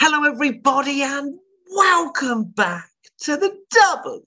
Hello, everybody, and welcome back to the Double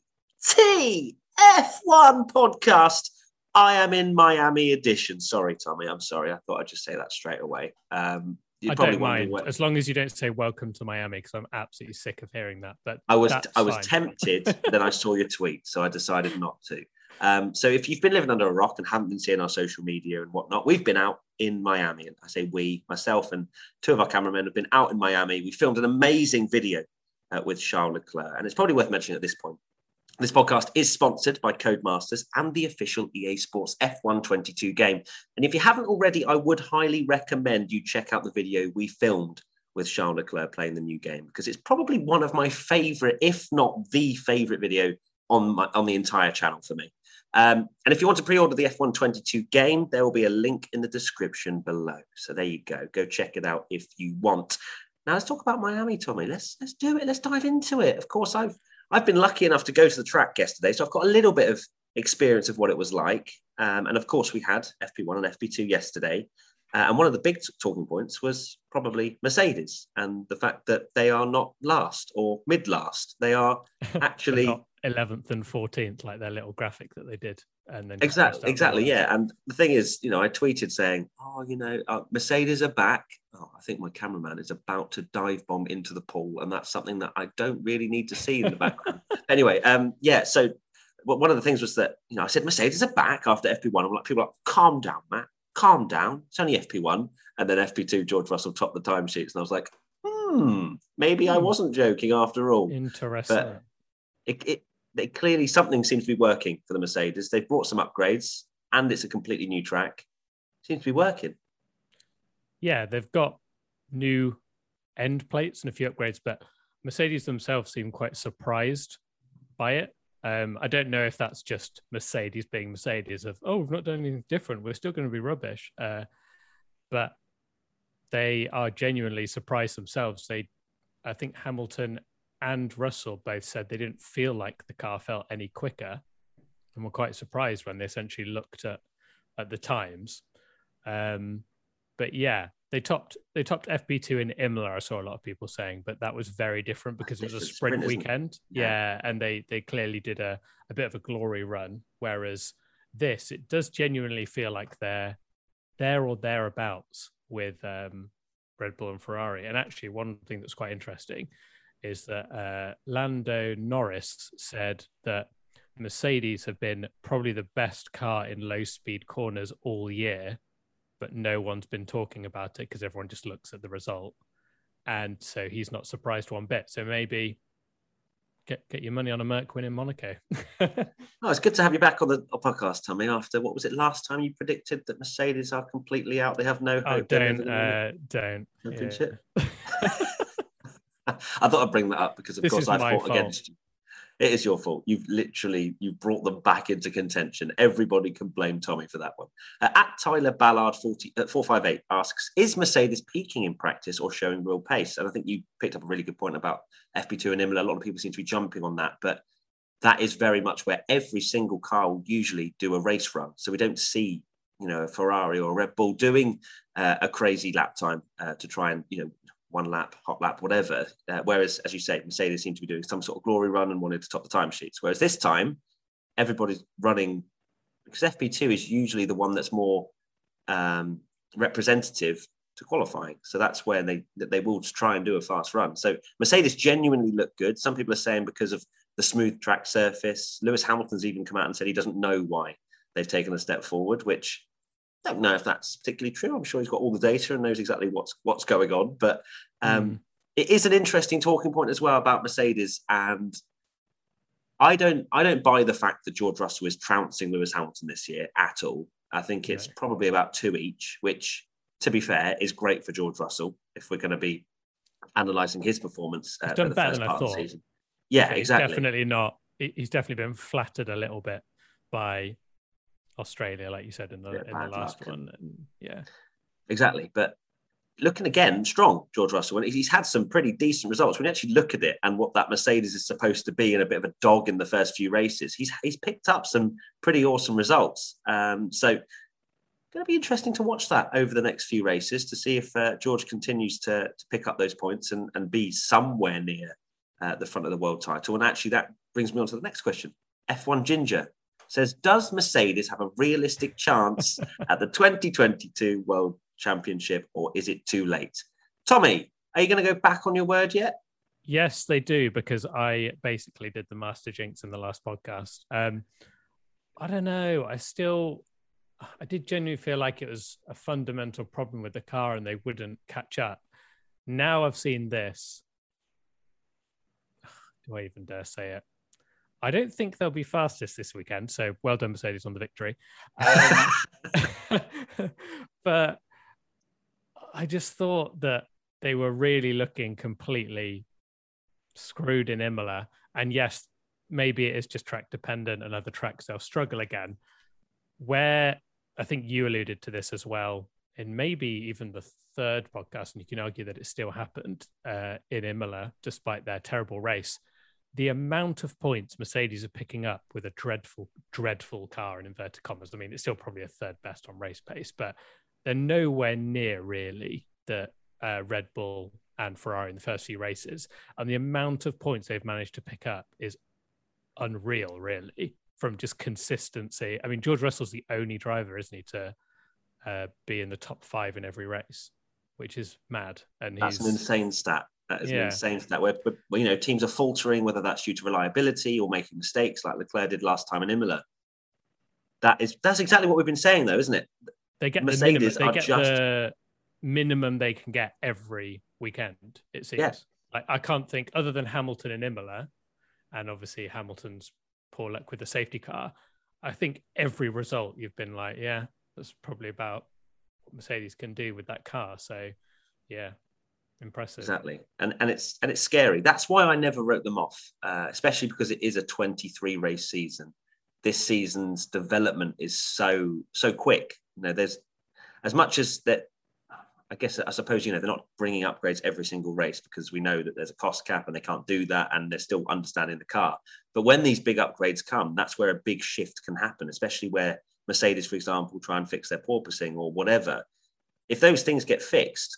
T F1 podcast. I am in Miami edition. Sorry, Tommy. I'm sorry. I thought I'd just say that straight away. Um, I don't mind as long as you don't say "Welcome to Miami" because I'm absolutely sick of hearing that. But I was I was fine. tempted, then I saw your tweet, so I decided not to. Um, so if you've been living under a rock and haven't been seeing our social media and whatnot, we've been out in Miami. And I say we, myself and two of our cameramen have been out in Miami. We filmed an amazing video uh, with Charles Leclerc. And it's probably worth mentioning at this point. This podcast is sponsored by Codemasters and the official EA Sports F1 22 game. And if you haven't already, I would highly recommend you check out the video we filmed with Charles Leclerc playing the new game because it's probably one of my favorite, if not the favorite video on my on the entire channel for me. Um, and if you want to pre-order the F122 game, there will be a link in the description below. So there you go. Go check it out if you want. Now let's talk about Miami, Tommy. Let's let's do it. Let's dive into it. Of course, I've I've been lucky enough to go to the track yesterday, so I've got a little bit of experience of what it was like. Um, and of course, we had FP1 and FP2 yesterday. Uh, and one of the big talking points was probably Mercedes and the fact that they are not last or mid last. They are actually 11th and 14th, like their little graphic that they did. And then exactly, exactly, yeah. And the thing is, you know, I tweeted saying, "Oh, you know, uh, Mercedes are back." Oh, I think my cameraman is about to dive bomb into the pool, and that's something that I don't really need to see in the background. anyway, um, yeah. So, one of the things was that you know I said Mercedes are back after FP1. I'm like, people are like, calm down, Matt, calm down. It's only FP1, and then FP2, George Russell topped the timesheets, and I was like, hmm, maybe I hmm. wasn't joking after all. Interesting. But it, it they clearly something seems to be working for the Mercedes. They've brought some upgrades, and it's a completely new track. Seems to be working. Yeah, they've got new end plates and a few upgrades, but Mercedes themselves seem quite surprised by it. Um, I don't know if that's just Mercedes being Mercedes of oh we've not done anything different, we're still going to be rubbish. Uh, but they are genuinely surprised themselves. They, I think Hamilton and Russell both said they didn't feel like the car felt any quicker, and were quite surprised when they essentially looked at at the times. Um, but yeah, they topped they topped FP2 in Imola. I saw a lot of people saying, but that was very different because it was a sprint, weekend. Yeah. yeah. and they they clearly did a, a bit of a glory run. Whereas this, it does genuinely feel like they're there or thereabouts with um, Red Bull and Ferrari. And actually, one thing that's quite interesting is that uh, Lando Norris said that Mercedes have been probably the best car in low speed corners all year, but no one's been talking about it because everyone just looks at the result. And so he's not surprised one bit. So maybe get get your money on a Merc win in Monaco. oh, it's good to have you back on the podcast, Tommy. After what was it last time you predicted that Mercedes are completely out? They have no oh, hope. Oh, don't, uh, don't. Championship. Yeah. I thought I'd bring that up because, of this course, I fought fault. against you. It is your fault. You've literally you've brought them back into contention. Everybody can blame Tommy for that one. Uh, at Tyler Ballard 40, uh, 458 asks, is Mercedes peaking in practice or showing real pace? And I think you picked up a really good point about FP2 and Imola. A lot of people seem to be jumping on that, but that is very much where every single car will usually do a race run. So we don't see, you know, a Ferrari or a Red Bull doing uh, a crazy lap time uh, to try and, you know, one lap, hot lap, whatever. Uh, whereas, as you say, Mercedes seem to be doing some sort of glory run and wanted to top the timesheets. Whereas this time, everybody's running because FP2 is usually the one that's more um, representative to qualifying. So that's where they they will try and do a fast run. So Mercedes genuinely looked good. Some people are saying because of the smooth track surface. Lewis Hamilton's even come out and said he doesn't know why they've taken a step forward, which don't know if that's particularly true. I'm sure he's got all the data and knows exactly what's what's going on. But um, mm. it is an interesting talking point as well about Mercedes. And I don't I don't buy the fact that George Russell is trouncing Lewis Hamilton this year at all. I think it's probably about two each, which, to be fair, is great for George Russell if we're going to be analysing his performance. Uh, he's done better than I thought. Yeah, exactly. definitely not. He's definitely been flattered a little bit by Australia, like you said in the in the last luck. one. And, yeah, exactly. But looking again strong, George Russell. And he's had some pretty decent results. When you actually look at it and what that Mercedes is supposed to be, and a bit of a dog in the first few races, he's he's picked up some pretty awesome results. Um, so going to be interesting to watch that over the next few races to see if uh, George continues to, to pick up those points and, and be somewhere near uh, the front of the world title. And actually, that brings me on to the next question. F1 Ginger says, Does Mercedes have a realistic chance at the 2022 World Championship or is it too late? Tommy, are you going to go back on your word yet? Yes, they do, because I basically did the Master Jinx in the last podcast. Um, I don't know. I still I did genuinely feel like it was a fundamental problem with the car and they wouldn't catch up. Now I've seen this. Do I even dare say it? I don't think they'll be fastest this weekend. So well done, Mercedes, on the victory. Um, but I just thought that they were really looking completely screwed in Imola. And yes, maybe it is just track dependent and other tracks they'll struggle again. Where I think you alluded to this as well in maybe even the third podcast, and you can argue that it still happened uh, in Imola despite their terrible race. The amount of points Mercedes are picking up with a dreadful, dreadful car in inverted commas. I mean, it's still probably a third best on race pace, but they're nowhere near really the uh, Red Bull and Ferrari in the first few races. And the amount of points they've managed to pick up is unreal, really from just consistency. I mean, George Russell's the only driver, isn't he, to uh, be in the top five in every race, which is mad. And that's an insane stat. That is yeah. an insane stat. Where, where, you know teams are faltering, whether that's due to reliability or making mistakes, like Leclerc did last time in Imola. That is that's exactly what we've been saying, though, isn't it? They get Mercedes the minimum, they get just... the minimum they can get every weekend. It seems. Yeah. Like I can't think other than Hamilton and Imola, and obviously Hamilton's poor luck with the safety car. I think every result you've been like, yeah, that's probably about what Mercedes can do with that car. So, yeah, impressive. Exactly, and and it's and it's scary. That's why I never wrote them off, uh, especially because it is a 23 race season. This season's development is so so quick. You know, there's as much as that I guess I suppose you know they're not bringing upgrades every single race because we know that there's a cost cap and they can't do that, and they're still understanding the car. But when these big upgrades come, that's where a big shift can happen, especially where Mercedes, for example, try and fix their porpoising or whatever. If those things get fixed,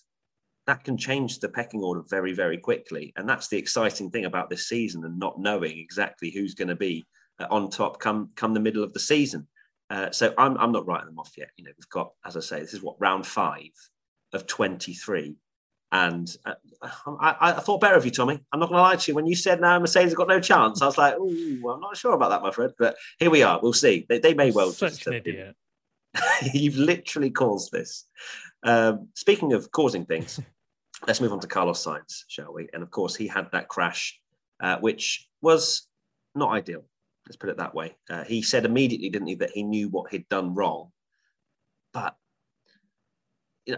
that can change the pecking order very, very quickly, and that's the exciting thing about this season and not knowing exactly who's going to be uh, on top come come the middle of the season. Uh, so I'm I'm not writing them off yet. You know, we've got, as I say, this is what round five of 23. And uh, I, I, thought better of you, Tommy. I'm not going to lie to you. When you said now Mercedes have got no chance, I was like, oh, I'm not sure about that, my friend. But here we are. We'll see. They, they may well. Such just, an idiot. You've literally caused this. Um, speaking of causing things, let's move on to Carlos Sainz, shall we? And of course, he had that crash, uh, which was not ideal. Let's put it that way. Uh, he said immediately, didn't he, that he knew what he'd done wrong. But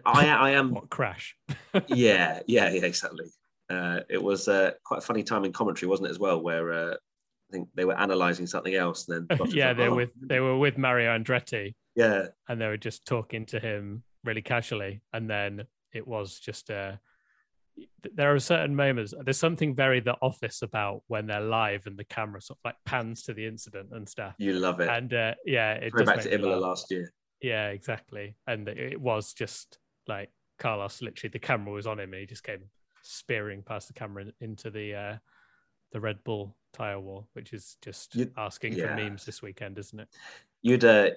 I, I am what crash. yeah, yeah, yeah, exactly. Uh, it was uh, quite a funny time in commentary, wasn't it, as well, where uh, I think they were analysing something else, and then yeah, they were oh. with they were with Mario Andretti. Yeah, and they were just talking to him really casually, and then it was just uh, there are certain moments. There's something very The Office about when they're live and the camera sort of like pans to the incident and stuff. You love it, and uh, yeah, it Go back to Imola last year. Yeah, exactly. And it was just like Carlos. Literally, the camera was on him, and he just came spearing past the camera into the uh, the Red Bull tire wall, which is just you'd, asking yeah. for memes this weekend, isn't it? You'd uh,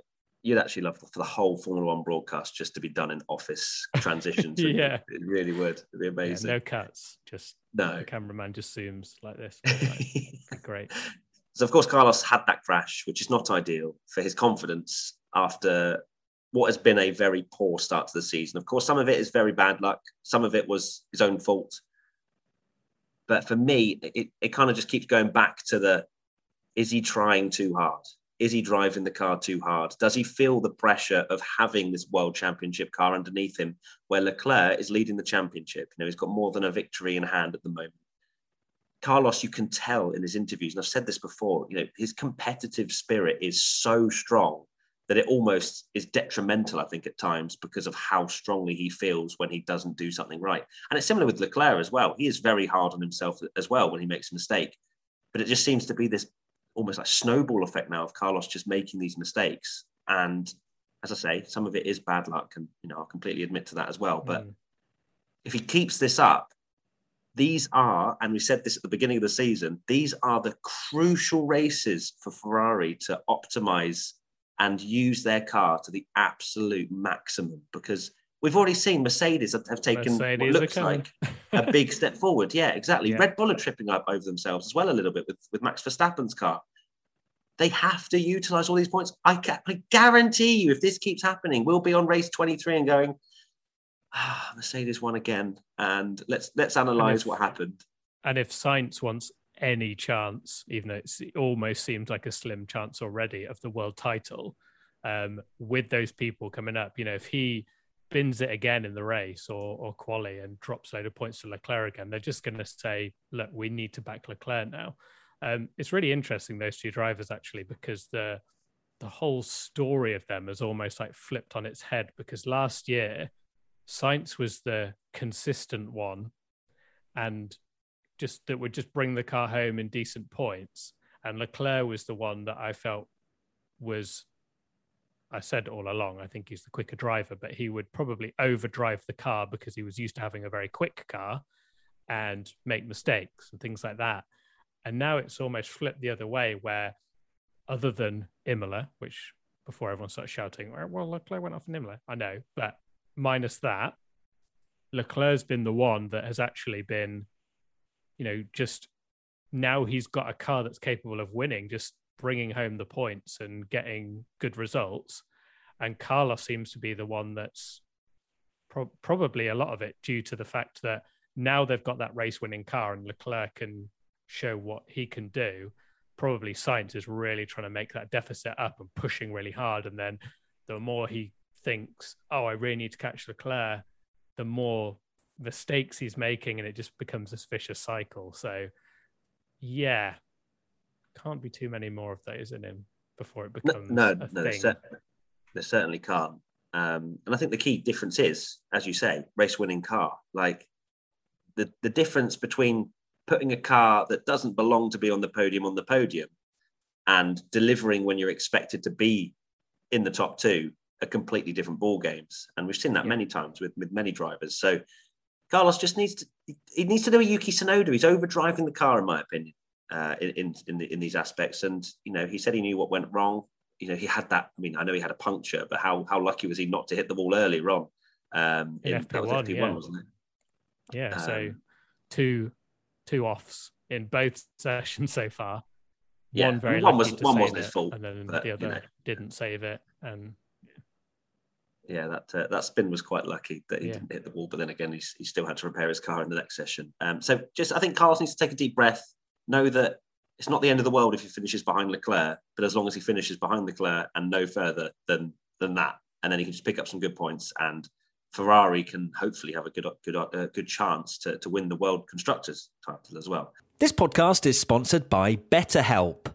you'd actually love for the whole Formula One broadcast just to be done in office transitions. yeah, it really would. It'd be amazing. Yeah, no cuts, just no. The cameraman just zooms like this. Like, great. So of course, Carlos had that crash, which is not ideal for his confidence after what has been a very poor start to the season. Of course, some of it is very bad luck, some of it was his own fault. But for me, it, it kind of just keeps going back to the is he trying too hard? Is he driving the car too hard? Does he feel the pressure of having this world championship car underneath him, where Leclerc is leading the championship? You know, he's got more than a victory in hand at the moment. Carlos, you can tell in his interviews, and I've said this before, you know, his competitive spirit is so strong that it almost is detrimental, I think, at times because of how strongly he feels when he doesn't do something right. And it's similar with Leclerc as well. He is very hard on himself as well when he makes a mistake. But it just seems to be this almost like snowball effect now of Carlos just making these mistakes. And as I say, some of it is bad luck, and you know, I'll completely admit to that as well. But mm. if he keeps this up, these are, and we said this at the beginning of the season, these are the crucial races for Ferrari to optimize and use their car to the absolute maximum because we've already seen Mercedes have taken Mercedes what looks like a big step forward. Yeah, exactly. Yeah. Red Bull are tripping up over themselves as well a little bit with, with Max Verstappen's car. They have to utilize all these points. I, I guarantee you, if this keeps happening, we'll be on race 23 and going, ah, Mercedes won again. And let's let's analyze if, what happened. And if Sainz wants any chance, even though it almost seems like a slim chance already of the world title, um, with those people coming up, you know, if he bins it again in the race or or quali and drops a load of points to Leclerc again, they're just going to say, look, we need to back Leclerc now. Um, it's really interesting those two drivers actually because the the whole story of them is almost like flipped on its head because last year Sainz was the consistent one and just that would just bring the car home in decent points and Leclerc was the one that I felt was I said all along, I think he's the quicker driver, but he would probably overdrive the car because he was used to having a very quick car and make mistakes and things like that. And now it's almost flipped the other way, where other than Imola, which before everyone starts shouting, well, Leclerc went off in Imola, I know, but minus that, Leclerc's been the one that has actually been, you know, just now he's got a car that's capable of winning, just bringing home the points and getting good results. And Carlos seems to be the one that's pro- probably a lot of it due to the fact that now they've got that race winning car and Leclerc can show what he can do. Probably Sainz is really trying to make that deficit up and pushing really hard. And then the more he thinks, oh, I really need to catch Leclerc, the more mistakes he's making, and it just becomes this vicious cycle. So, yeah, can't be too many more of those in him before it becomes no, no, no there, there, certainly can't. Um, and I think the key difference is, as you say, race winning car. Like the the difference between putting a car that doesn't belong to be on the podium on the podium and delivering when you're expected to be in the top two are completely different ball games. And we've seen that yeah. many times with, with many drivers. So Carlos just needs to he needs to do a Yuki Tsunoda. He's overdriving the car, in my opinion uh, in in, the, in these aspects. And you know, he said he knew what went wrong. You know, he had that. I mean, I know he had a puncture, but how how lucky was he not to hit the wall earlier on? Um, in, FP1, that was FP1, yeah. wasn't it? Yeah. Um, so two two offs in both sessions so far. Yeah, one very one was one wasn't his fault, and then but, the other you know. didn't save it. And yeah, that uh, that spin was quite lucky that he yeah. didn't hit the wall. But then again, he, he still had to repair his car in the next session. Um, so just I think Carlos needs to take a deep breath know that it's not the end of the world if he finishes behind Leclerc, but as long as he finishes behind Leclerc and no further than than that, and then he can just pick up some good points, and Ferrari can hopefully have a good good uh, good chance to to win the world constructors title as well. This podcast is sponsored by BetterHelp.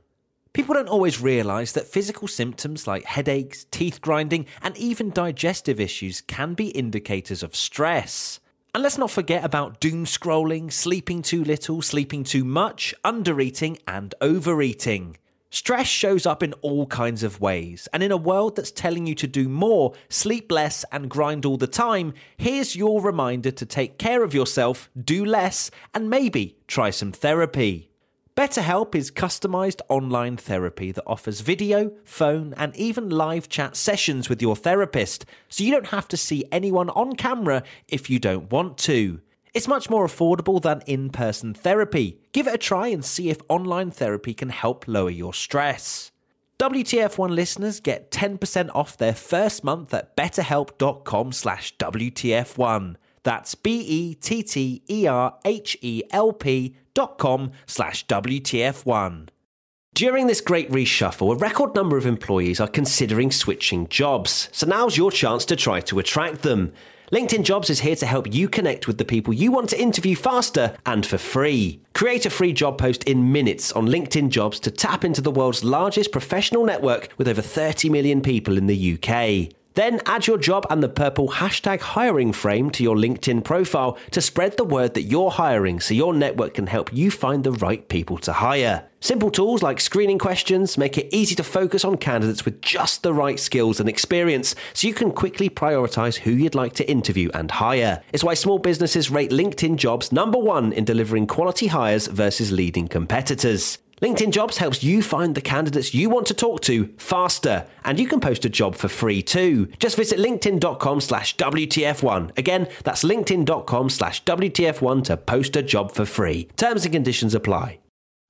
People don't always realise that physical symptoms like headaches, teeth grinding, and even digestive issues can be indicators of stress. And let's not forget about doom scrolling, sleeping too little, sleeping too much, undereating, and overeating. Stress shows up in all kinds of ways, and in a world that's telling you to do more, sleep less, and grind all the time, here's your reminder to take care of yourself, do less, and maybe try some therapy. BetterHelp is customized online therapy that offers video, phone, and even live chat sessions with your therapist, so you don't have to see anyone on camera if you don't want to. It's much more affordable than in person therapy. Give it a try and see if online therapy can help lower your stress. WTF1 listeners get 10% off their first month at betterhelp.com slash WTF1. That's B-E-T-T-E-R-H-E-L-P dot com slash WTF1. During this great reshuffle, a record number of employees are considering switching jobs. So now's your chance to try to attract them. LinkedIn Jobs is here to help you connect with the people you want to interview faster and for free. Create a free job post in minutes on LinkedIn Jobs to tap into the world's largest professional network with over 30 million people in the UK. Then add your job and the purple hashtag hiring frame to your LinkedIn profile to spread the word that you're hiring so your network can help you find the right people to hire. Simple tools like screening questions make it easy to focus on candidates with just the right skills and experience so you can quickly prioritize who you'd like to interview and hire. It's why small businesses rate LinkedIn jobs number one in delivering quality hires versus leading competitors. LinkedIn Jobs helps you find the candidates you want to talk to faster, and you can post a job for free too. Just visit linkedin.com slash WTF1. Again, that's linkedin.com slash WTF1 to post a job for free. Terms and conditions apply.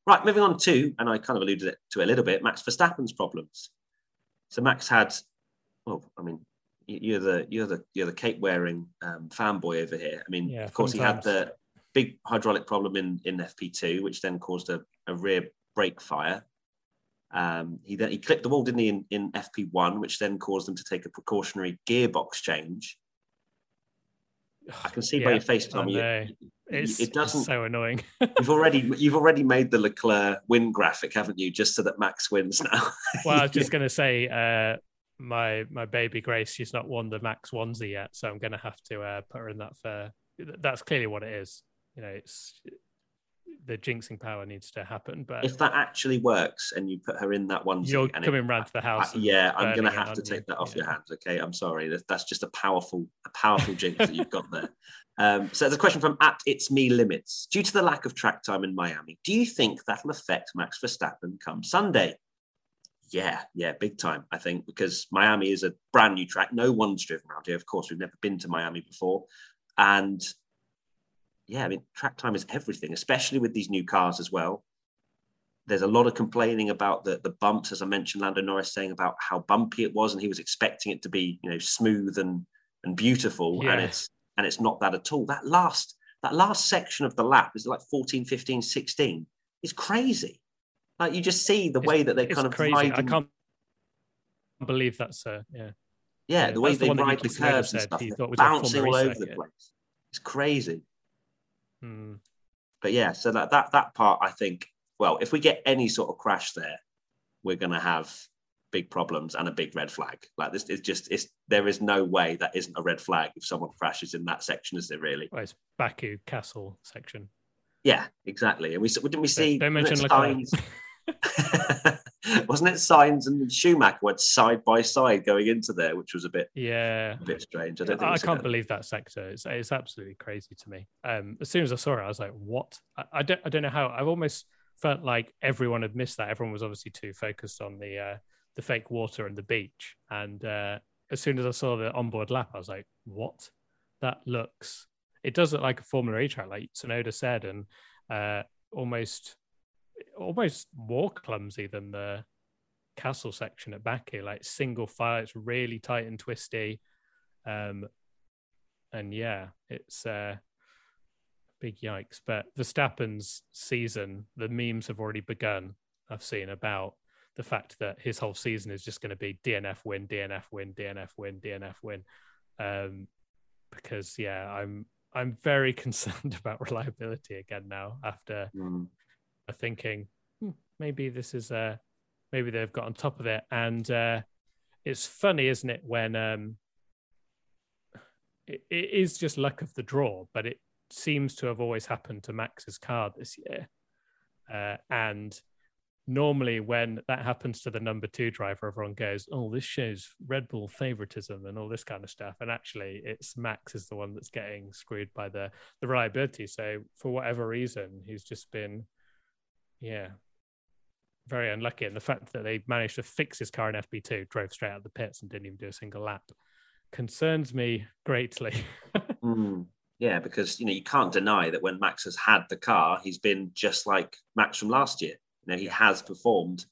Right, moving on to, and I kind of alluded to it a little bit, Max Verstappen's problems. So Max had, well, I mean, you're the you're the you're the cape wearing um, fanboy over here. I mean, yeah, of course, sometimes. he had the big hydraulic problem in in FP2, which then caused a, a rear brake fire. Um, he then he clipped the wall, didn't he, in, in FP1, which then caused them to take a precautionary gearbox change. I can see yeah, by your face, Tommy. It, it's, it doesn't. So annoying. you've already you've already made the Leclerc win graphic, haven't you? Just so that Max wins now. well, I was just going to say, uh, my my baby Grace, she's not won the Max onesie yet, so I'm going to have to uh, put her in that for. That's clearly what it is. You know, it's the jinxing power needs to happen. But if that actually works and you put her in that one, you're coming round to the house. I, yeah, I'm going to have to take that off yeah. your hands. Okay, I'm sorry. That's, that's just a powerful, a powerful jinx that you've got there. Um, so there's a question from at It's Me Limits. Due to the lack of track time in Miami, do you think that'll affect Max Verstappen come Sunday? Yeah, yeah, big time. I think because Miami is a brand new track. No one's driven around here. Of course, we've never been to Miami before, and yeah, I mean, track time is everything, especially with these new cars as well. There's a lot of complaining about the, the bumps, as I mentioned, Lando Norris saying about how bumpy it was, and he was expecting it to be, you know, smooth and and beautiful, yeah. and it's and it's not that at all. That last that last section of the lap is like 14, 15, 16. It's crazy. Like you just see the it's, way that they kind of crazy. I can't believe that's uh, yeah. Yeah, the way they the ride the curves and stuff, bouncing all over the place. It's crazy. Hmm. But yeah, so that, that that part, I think, well, if we get any sort of crash there, we're going to have big problems and a big red flag. Like this is just it's there is no way that isn't a red flag if someone crashes in that section, is there really? Well, it's Baku Castle section. Yeah, exactly. And we didn't we see don't, don't mention Wasn't it Sainz and Schumacher went side by side going into there, which was a bit yeah a bit strange. I don't I can't believe that sector. It's it's absolutely crazy to me. Um, as soon as I saw it, I was like, what? I, I don't I don't know how. I've almost felt like everyone had missed that. Everyone was obviously too focused on the uh, the fake water and the beach. And uh, as soon as I saw the onboard lap, I was like, what? That looks. It does look like a Formula E track, like Tsunoda said, and uh, almost almost more clumsy than the castle section at Baku, like single file. It's really tight and twisty. Um, and yeah, it's uh, big yikes. But Verstappen's season, the memes have already begun. I've seen about the fact that his whole season is just going to be DNF win, DNF win, DNF win, DNF win. Um, because yeah, I'm I'm very concerned about reliability again now after mm thinking hmm, maybe this is uh maybe they've got on top of it. And uh it's funny isn't it when um it, it is just luck of the draw but it seems to have always happened to max's car this year. Uh, and normally when that happens to the number two driver everyone goes oh this shows red bull favoritism and all this kind of stuff. And actually it's max is the one that's getting screwed by the the reliability. So for whatever reason he's just been yeah, very unlucky. And the fact that they managed to fix his car in FP2, drove straight out of the pits and didn't even do a single lap, concerns me greatly. mm, yeah, because you know you can't deny that when Max has had the car, he's been just like Max from last year. You know, he has performed,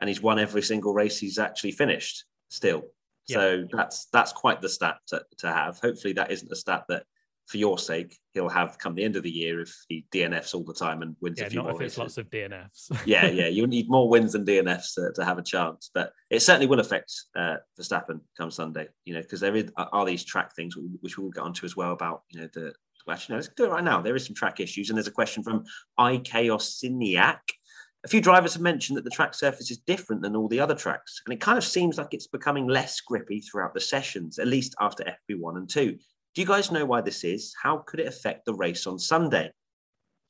and he's won every single race he's actually finished. Still, yeah. so that's that's quite the stat to, to have. Hopefully, that isn't a stat that for your sake, he'll have come the end of the year if he DNFs all the time and wins yeah, a few not more if races. it's lots of DNFs. yeah, yeah, you'll need more wins than DNFs to, to have a chance. But it certainly will affect uh, Verstappen come Sunday, you know, because there is, are these track things which we'll get onto as well about, you know, the actually no, let's do it right now. There is some track issues, and there's a question from Ikeosiniac. A few drivers have mentioned that the track surface is different than all the other tracks, and it kind of seems like it's becoming less grippy throughout the sessions, at least after FP1 and 2. Do you guys know why this is? How could it affect the race on Sunday?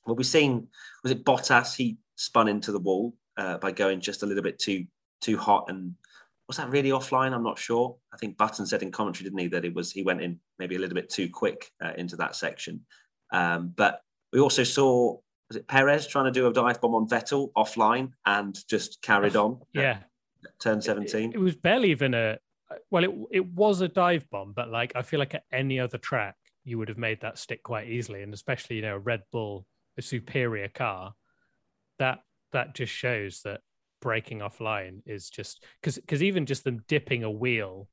Well, we've seen, was it Bottas? He spun into the wall uh, by going just a little bit too too hot and was that really offline? I'm not sure. I think Button said in commentary, didn't he, that it was he went in maybe a little bit too quick uh, into that section. Um, but we also saw was it Perez trying to do a dive bomb on Vettel offline and just carried on. yeah, turn 17. It, it, was barely even a well, it it was a dive bomb, but like I feel like at any other track you would have made that stick quite easily, and especially you know a Red Bull, a superior car, that that just shows that braking offline is just because because even just them dipping a wheel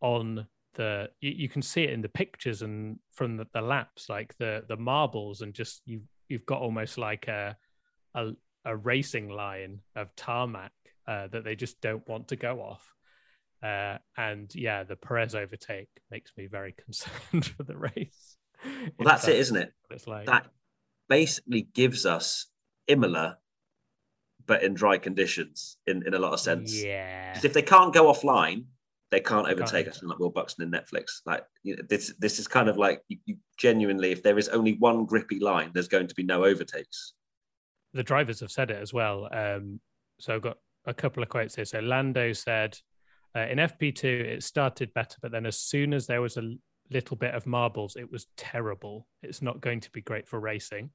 on the you, you, can see it in the pictures and from the, the, laps like the the marbles and just you you've got almost like a a, a racing line of tarmac uh, that they just don't want to go off uh, and yeah the Perez overtake makes me very concerned for the race well that's, that's it isn't it it's like that basically gives us Imola but in dry conditions in, in a lot of sense. Yeah. If they can't go offline, they can't overtake can't. us. Like Will Buxton in Netflix. Like you know, this, this is kind of like you, you genuinely, if there is only one grippy line, there's going to be no overtakes. The drivers have said it as well. Um, so I've got a couple of quotes here. So Lando said, uh, in FP2, it started better, but then as soon as there was a little bit of marbles, it was terrible. It's not going to be great for racing.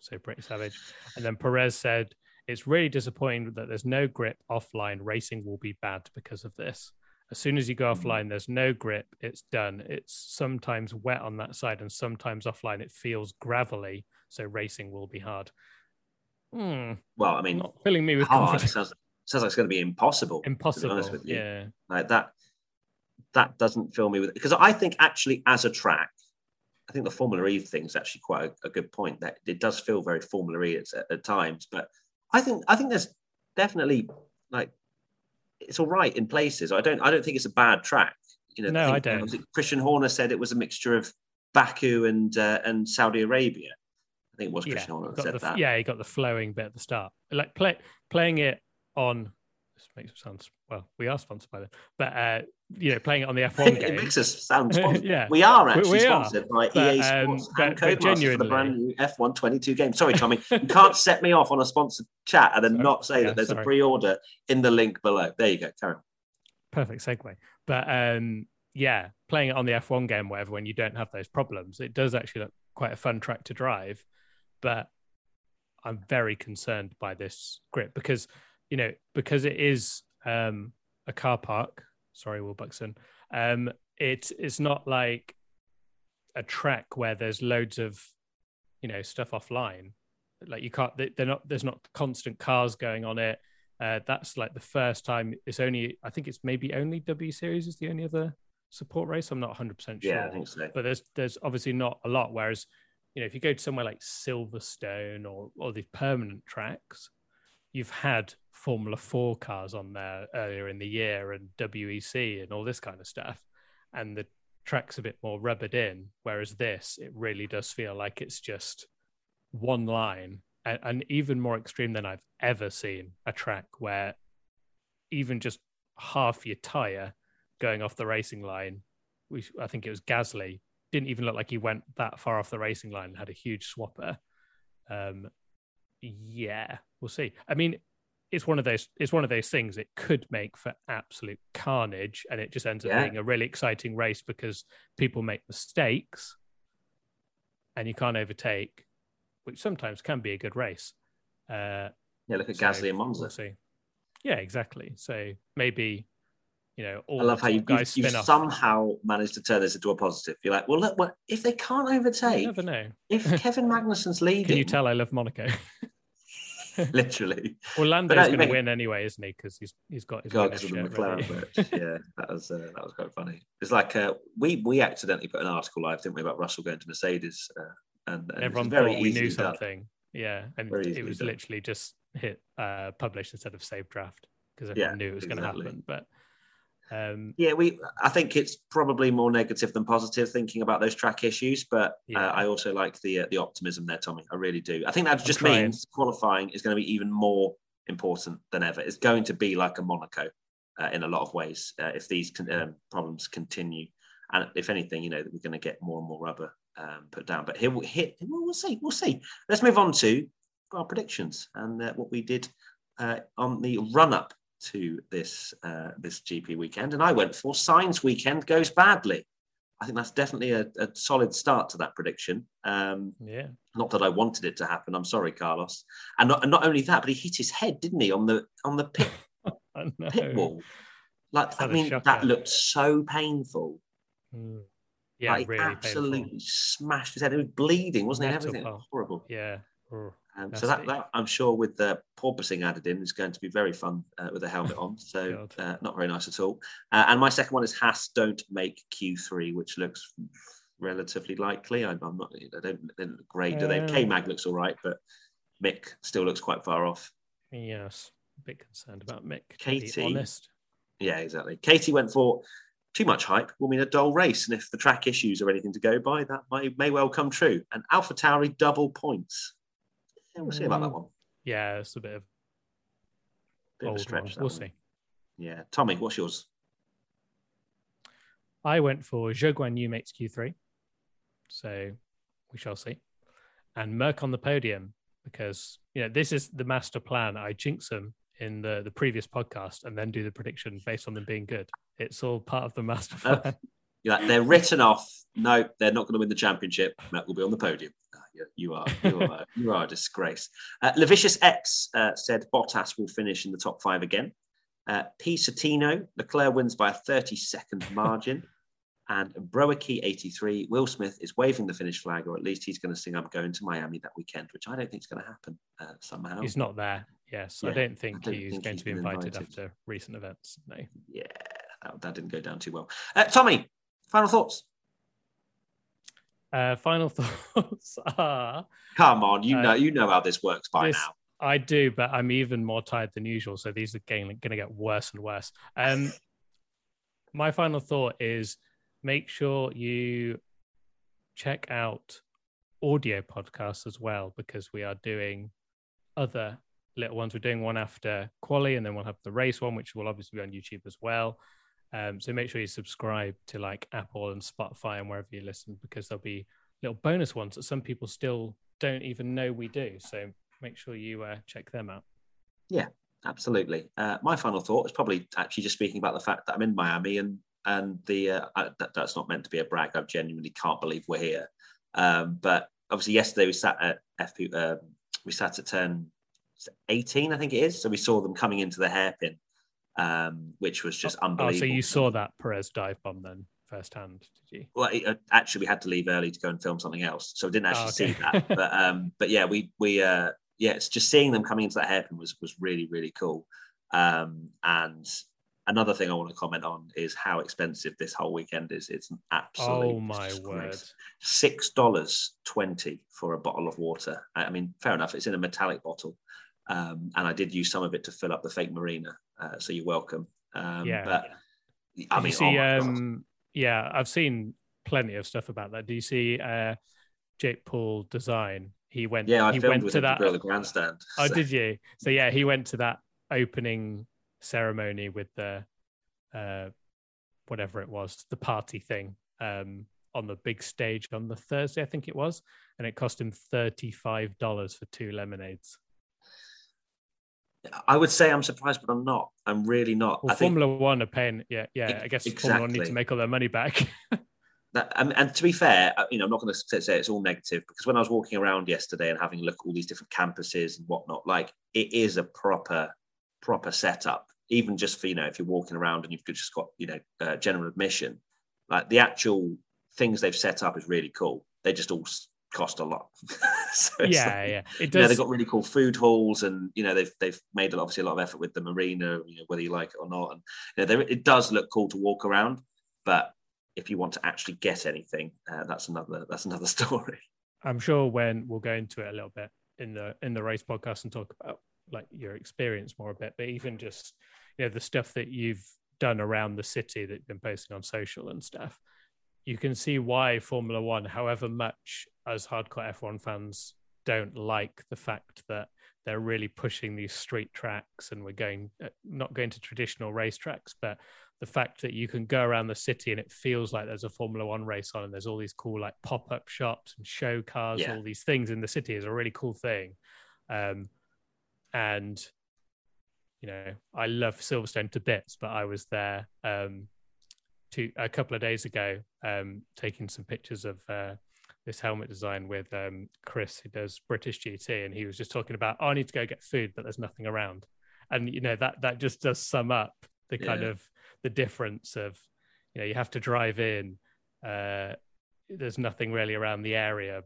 So pretty Savage. And then Perez said, it's really disappointing that there's no grip offline. Racing will be bad because of this. As soon as you go mm-hmm. offline, there's no grip. It's done. It's sometimes wet on that side, and sometimes offline it feels gravelly. So racing will be hard. Hmm. Well, I mean, not filling me with hard sounds, sounds like it's going to be impossible. Impossible. Yeah. Like that. That doesn't fill me with because I think actually as a track, I think the Formula E thing is actually quite a, a, good point. That it does feel very Formula E at, at times, but I think I think there's definitely like it's all right in places. I don't I don't think it's a bad track. You know, no, I, I don't. Christian Horner said it was a mixture of Baku and uh, and Saudi Arabia. I think it was Christian yeah, Horner that said the, that. Yeah, he got the flowing bit at the start. Like play, playing it on this makes it sound well. We are sponsored by them, but uh, you know, playing it on the F1 game. it makes us sound sponsored. yeah, we are actually we, we sponsored are. by but, EA Sports um, and but, Codemasters for the brand new F1 22 game. Sorry, Tommy, you can't set me off on a sponsored chat and then sorry. not say yeah, that there's sorry. a pre-order in the link below. There you go, Karen. Perfect segue. But um, yeah, playing it on the F1 game, whatever, when you don't have those problems, it does actually look quite a fun track to drive. But I'm very concerned by this grip because you know because it is um, a car park Sorry, Will Buxton. Um, it's it's not like a track where there's loads of you know stuff offline. Like you can't. They're not. There's not constant cars going on it. Uh, that's like the first time. It's only. I think it's maybe only W Series is the only other support race. I'm not 100 percent sure. Yeah, I think so. But there's there's obviously not a lot. Whereas you know if you go to somewhere like Silverstone or or the permanent tracks, you've had Formula Four cars on there earlier in the year and WEC and all this kind of stuff, and the track's a bit more rubbered in. Whereas this, it really does feel like it's just one line, and, and even more extreme than I've ever seen a track where even just half your tire going off the racing line. We, I think it was Gasly, didn't even look like he went that far off the racing line. And had a huge swapper. Um, yeah, we'll see. I mean, it's one of those it's one of those things it could make for absolute carnage and it just ends up yeah. being a really exciting race because people make mistakes and you can't overtake which sometimes can be a good race uh, yeah look at so Gasly and Monza we'll see. yeah exactly so maybe you know I love how you, guys you, you somehow managed to turn this into a positive you're like well look well, if they can't overtake you never know if Kevin Magnussen's leading can you tell I love Monaco literally. Well, Lando's going to win anyway, isn't he? Because he's he's got his God, the McLaren yeah, that was uh, that was quite funny. It's like uh, we we accidentally put an article live, didn't we, about Russell going to Mercedes, uh, and, and everyone very thought we knew something. Yeah, and it was done. literally just hit uh, publish instead of save draft because everyone yeah, knew it was exactly. going to happen. But um, yeah, we. I think it's probably more negative than positive thinking about those track issues, but uh, yeah. uh, I also like the uh, the optimism there, Tommy. I really do. I think that just means qualifying is going to be even more important than ever. It's going to be like a Monaco uh, in a lot of ways uh, if these con- um, problems continue, and if anything, you know, we're going to get more and more rubber um, put down. But here, here, we'll see. We'll see. Let's move on to our predictions and uh, what we did on the run up to this uh, this GP weekend, and I went for Sainz weekend goes badly. I think that's definitely a, a solid start to that prediction. Um, yeah. Not that I wanted it to happen. I'm sorry, Carlos. And not, and not only that, but he hit his head, didn't he, on the on the pit, pit wall? Like I mean, that looked so painful. Mm. Yeah, like, really absolutely painful. smashed his head. It was bleeding, wasn't it? Everything horrible. Yeah. Um, so that, that, I'm sure with the porpoising added in is going to be very fun uh, with a helmet on. So uh, not very nice at all. Uh, and my second one is Haas don't make Q3, which looks relatively likely. I, am not. I don't. They look great, do they? K Mag looks all right, but Mick still looks quite far off. Yes, a bit concerned about Mick. Katie, honest. Yeah, exactly. Katie went for too much hype will mean a dull race, and if the track issues are anything to go by, that may, may well come true. And Alpha Tauri double points. Yeah, we'll see about that one. Yeah, it's a bit of, bit of a stretch. We'll one. see. Yeah, Tommy, what's yours? I went for Zhou Guanyu Mates Q3, so we shall see. And Merc on the podium because you know this is the master plan. I jinx them in the the previous podcast and then do the prediction based on them being good. It's all part of the master plan. Uh, yeah, they're written off. No, they're not going to win the championship. Matt will be on the podium you are you are you are a disgrace. Uh, Levicious X uh, said Bottas will finish in the top five again. Uh, P. Satino, Leclerc wins by a 30 second margin. and Broaki 83, Will Smith is waving the finish flag, or at least he's going to sing I'm going to Miami that weekend, which I don't think is going to happen uh, somehow. He's not there. Yes, yeah, I don't think I don't he's think going he's to be invited, invited, after recent events. No. Yeah, that, that didn't go down too well. Uh, Tommy, final thoughts? Uh, final thoughts are. Come on, you uh, know you know how this works by this, now. I do, but I'm even more tired than usual, so these are going to get worse and worse. Um, my final thought is make sure you check out audio podcasts as well because we are doing other little ones. We're doing one after Quali, and then we'll have the race one, which will obviously be on YouTube as well. Um, so make sure you subscribe to like Apple and Spotify and wherever you listen because there'll be little bonus ones that some people still don't even know we do. So make sure you uh, check them out. Yeah, absolutely. Uh, my final thought is probably actually just speaking about the fact that I'm in Miami and and the uh, that, that's not meant to be a brag. I genuinely can't believe we're here. Um, but obviously, yesterday we sat at FP, um, we sat at turn 18, I think it is. So we saw them coming into the hairpin um, which was just unbelievable. Oh, so you saw that Perez dive bomb then firsthand, did you? Well, it, uh, actually, we had to leave early to go and film something else, so I didn't actually oh, okay. see that. but um, but yeah, we we uh, yeah, it's just seeing them coming into that hairpin was was really really cool. Um, and another thing I want to comment on is how expensive this whole weekend is. It's an absolute. Oh my word! Six dollars twenty for a bottle of water. I mean, fair enough. It's in a metallic bottle, um, and I did use some of it to fill up the fake marina. Uh, so you're welcome. Um, yeah. But I mean, see, oh um, yeah, I've seen plenty of stuff about that. Do you see uh, Jake Paul design? He went. Yeah, I he went to that. The grandstand. Oh, so. did you? So yeah, he went to that opening ceremony with the uh, whatever it was, the party thing um, on the big stage on the Thursday, I think it was, and it cost him thirty five dollars for two lemonades. I would say I'm surprised, but I'm not. I'm really not. Well, Formula think, One are paying. Yeah, yeah. I guess exactly. Formula One need to make all their money back. that, and, and, to be fair, uh, you know, I'm not going to say it's all negative because when I was walking around yesterday and having a look at all these different campuses and whatnot, like it is a proper, proper setup. Even just for you know, if you're walking around and you've just got you know uh, general admission, like the actual things they've set up is really cool. They just all cost a lot. so yeah, like, yeah, it does. You know, they've got really cool food halls, and you know they've they've made obviously a lot of effort with the marina, you know, whether you like it or not. And you know, it does look cool to walk around, but if you want to actually get anything, uh, that's another that's another story. I'm sure when we'll go into it a little bit in the in the race podcast and talk about like your experience more a bit, but even just you know the stuff that you've done around the city that you've been posting on social and stuff, you can see why Formula One, however much as hardcore F1 fans don't like the fact that they're really pushing these street tracks and we're going uh, not going to traditional racetracks, but the fact that you can go around the city and it feels like there's a Formula One race on and there's all these cool like pop up shops and show cars, yeah. all these things in the city is a really cool thing. Um, and you know, I love Silverstone to bits, but I was there um, to a couple of days ago, um, taking some pictures of uh, this helmet design with um, Chris, who does British GT, and he was just talking about, oh, I need to go get food, but there's nothing around, and you know that that just does sum up the kind of the difference of, you know, you have to drive in. Uh, there's nothing really around the area,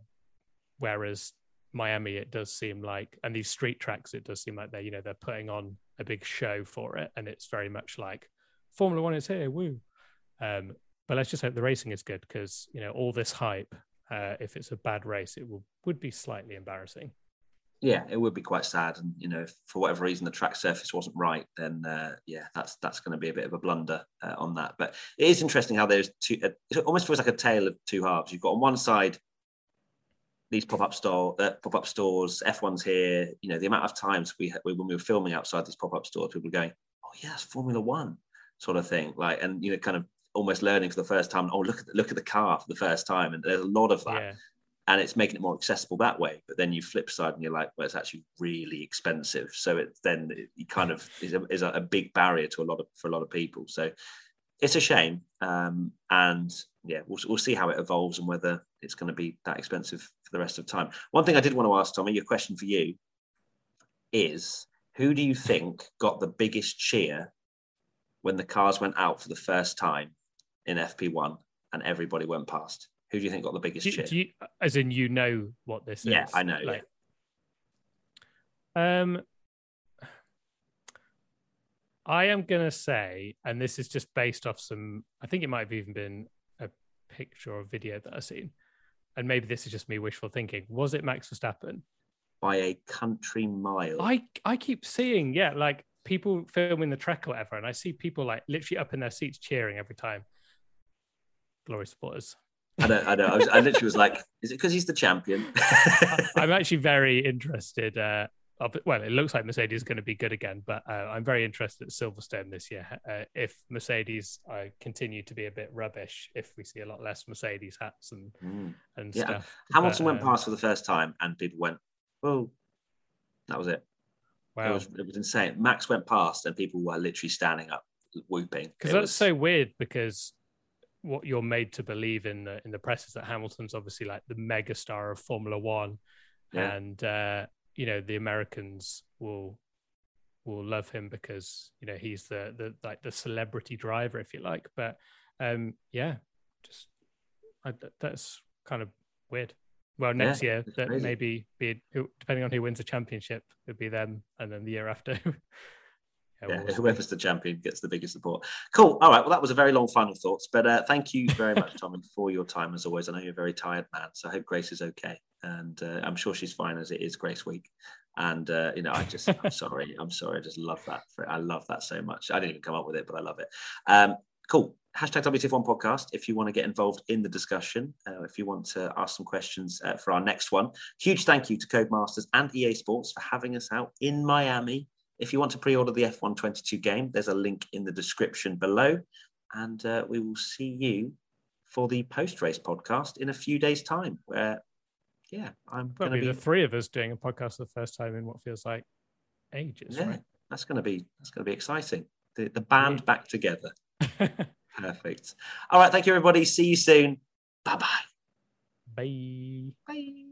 whereas Miami, it does seem like, and these street tracks, it does seem like they're, you know, they're putting on a big show for it, and it's very much like Formula One is here, woo. Um, but let's just hope the racing is good because you know all this hype. Uh, if it's a bad race, it will would be slightly embarrassing. Yeah, it would be quite sad, and you know, for whatever reason the track surface wasn't right, then uh, yeah, that's that's going to be a bit of a blunder uh, on that. But it is interesting how there's two. Uh, it almost feels like a tale of two halves. You've got on one side these pop-up store uh, pop-up stores f1's here you know the amount of times we, we when we were filming outside these pop-up stores people were going oh yeah that's formula one sort of thing like and you know kind of almost learning for the first time oh look at the, look at the car for the first time. And there's a lot of that. Yeah. and it's making it more accessible that way. But then you flip side and you're like well it's actually really expensive. So it then it kind of is a, is a big barrier to a lot of for a lot of people. So it's a shame. Um, and yeah we'll, we'll see how it evolves and whether it's going to be that expensive for the rest of time. One thing I did want to ask Tommy, your question for you is who do you think got the biggest cheer when the cars went out for the first time in FP1 and everybody went past? Who do you think got the biggest do, cheer? Do you, as in, you know what this yeah, is? Yeah, I know. Like, yeah. Um, I am gonna say, and this is just based off some. I think it might have even been a picture or video that I've seen and maybe this is just me wishful thinking, was it Max Verstappen? By a country mile. I I keep seeing, yeah, like people filming the track or whatever, and I see people like literally up in their seats cheering every time. Glory supporters. I know, I know. I, was, I literally was like, is it because he's the champion? I'm actually very interested uh, well, it looks like Mercedes is going to be good again, but uh, I'm very interested at Silverstone this year. Uh, if Mercedes uh, continue to be a bit rubbish, if we see a lot less Mercedes hats and mm. and yeah. stuff. Hamilton but, went um, past for the first time, and people went, "Oh, that was it." Wow, it was, it was insane. Max went past, and people were literally standing up, whooping. Because that's was... so weird. Because what you're made to believe in the in the press is that Hamilton's obviously like the mega star of Formula One, yeah. and uh, you know the Americans will will love him because you know he's the the like the celebrity driver if you like. But um yeah just I, that's kind of weird. Well next yeah, year that maybe be depending on who wins the championship it'd be them and then the year after yeah, whoever's the champion gets the biggest support. Cool. All right. Well, that was a very long final thoughts, but uh, thank you very much, Tommy, for your time as always. I know you're a very tired man, so I hope Grace is okay and uh, I'm sure she's fine as it is Grace Week. And uh, you know, I just, I'm sorry, I'm sorry, I just love that. For, I love that so much. I didn't even come up with it, but I love it. Um, cool. Hashtag WTF1 podcast if you want to get involved in the discussion, uh, if you want to ask some questions uh, for our next one. Huge thank you to Codemasters and EA Sports for having us out in Miami. If you want to pre order the F122 game, there's a link in the description below. And uh, we will see you for the post race podcast in a few days' time, where yeah, I'm probably be... the three of us doing a podcast for the first time in what feels like ages. Yeah, right? that's gonna be that's gonna be exciting. The the band yeah. back together. Perfect. All right, thank you everybody. See you soon. Bye-bye. Bye. Bye.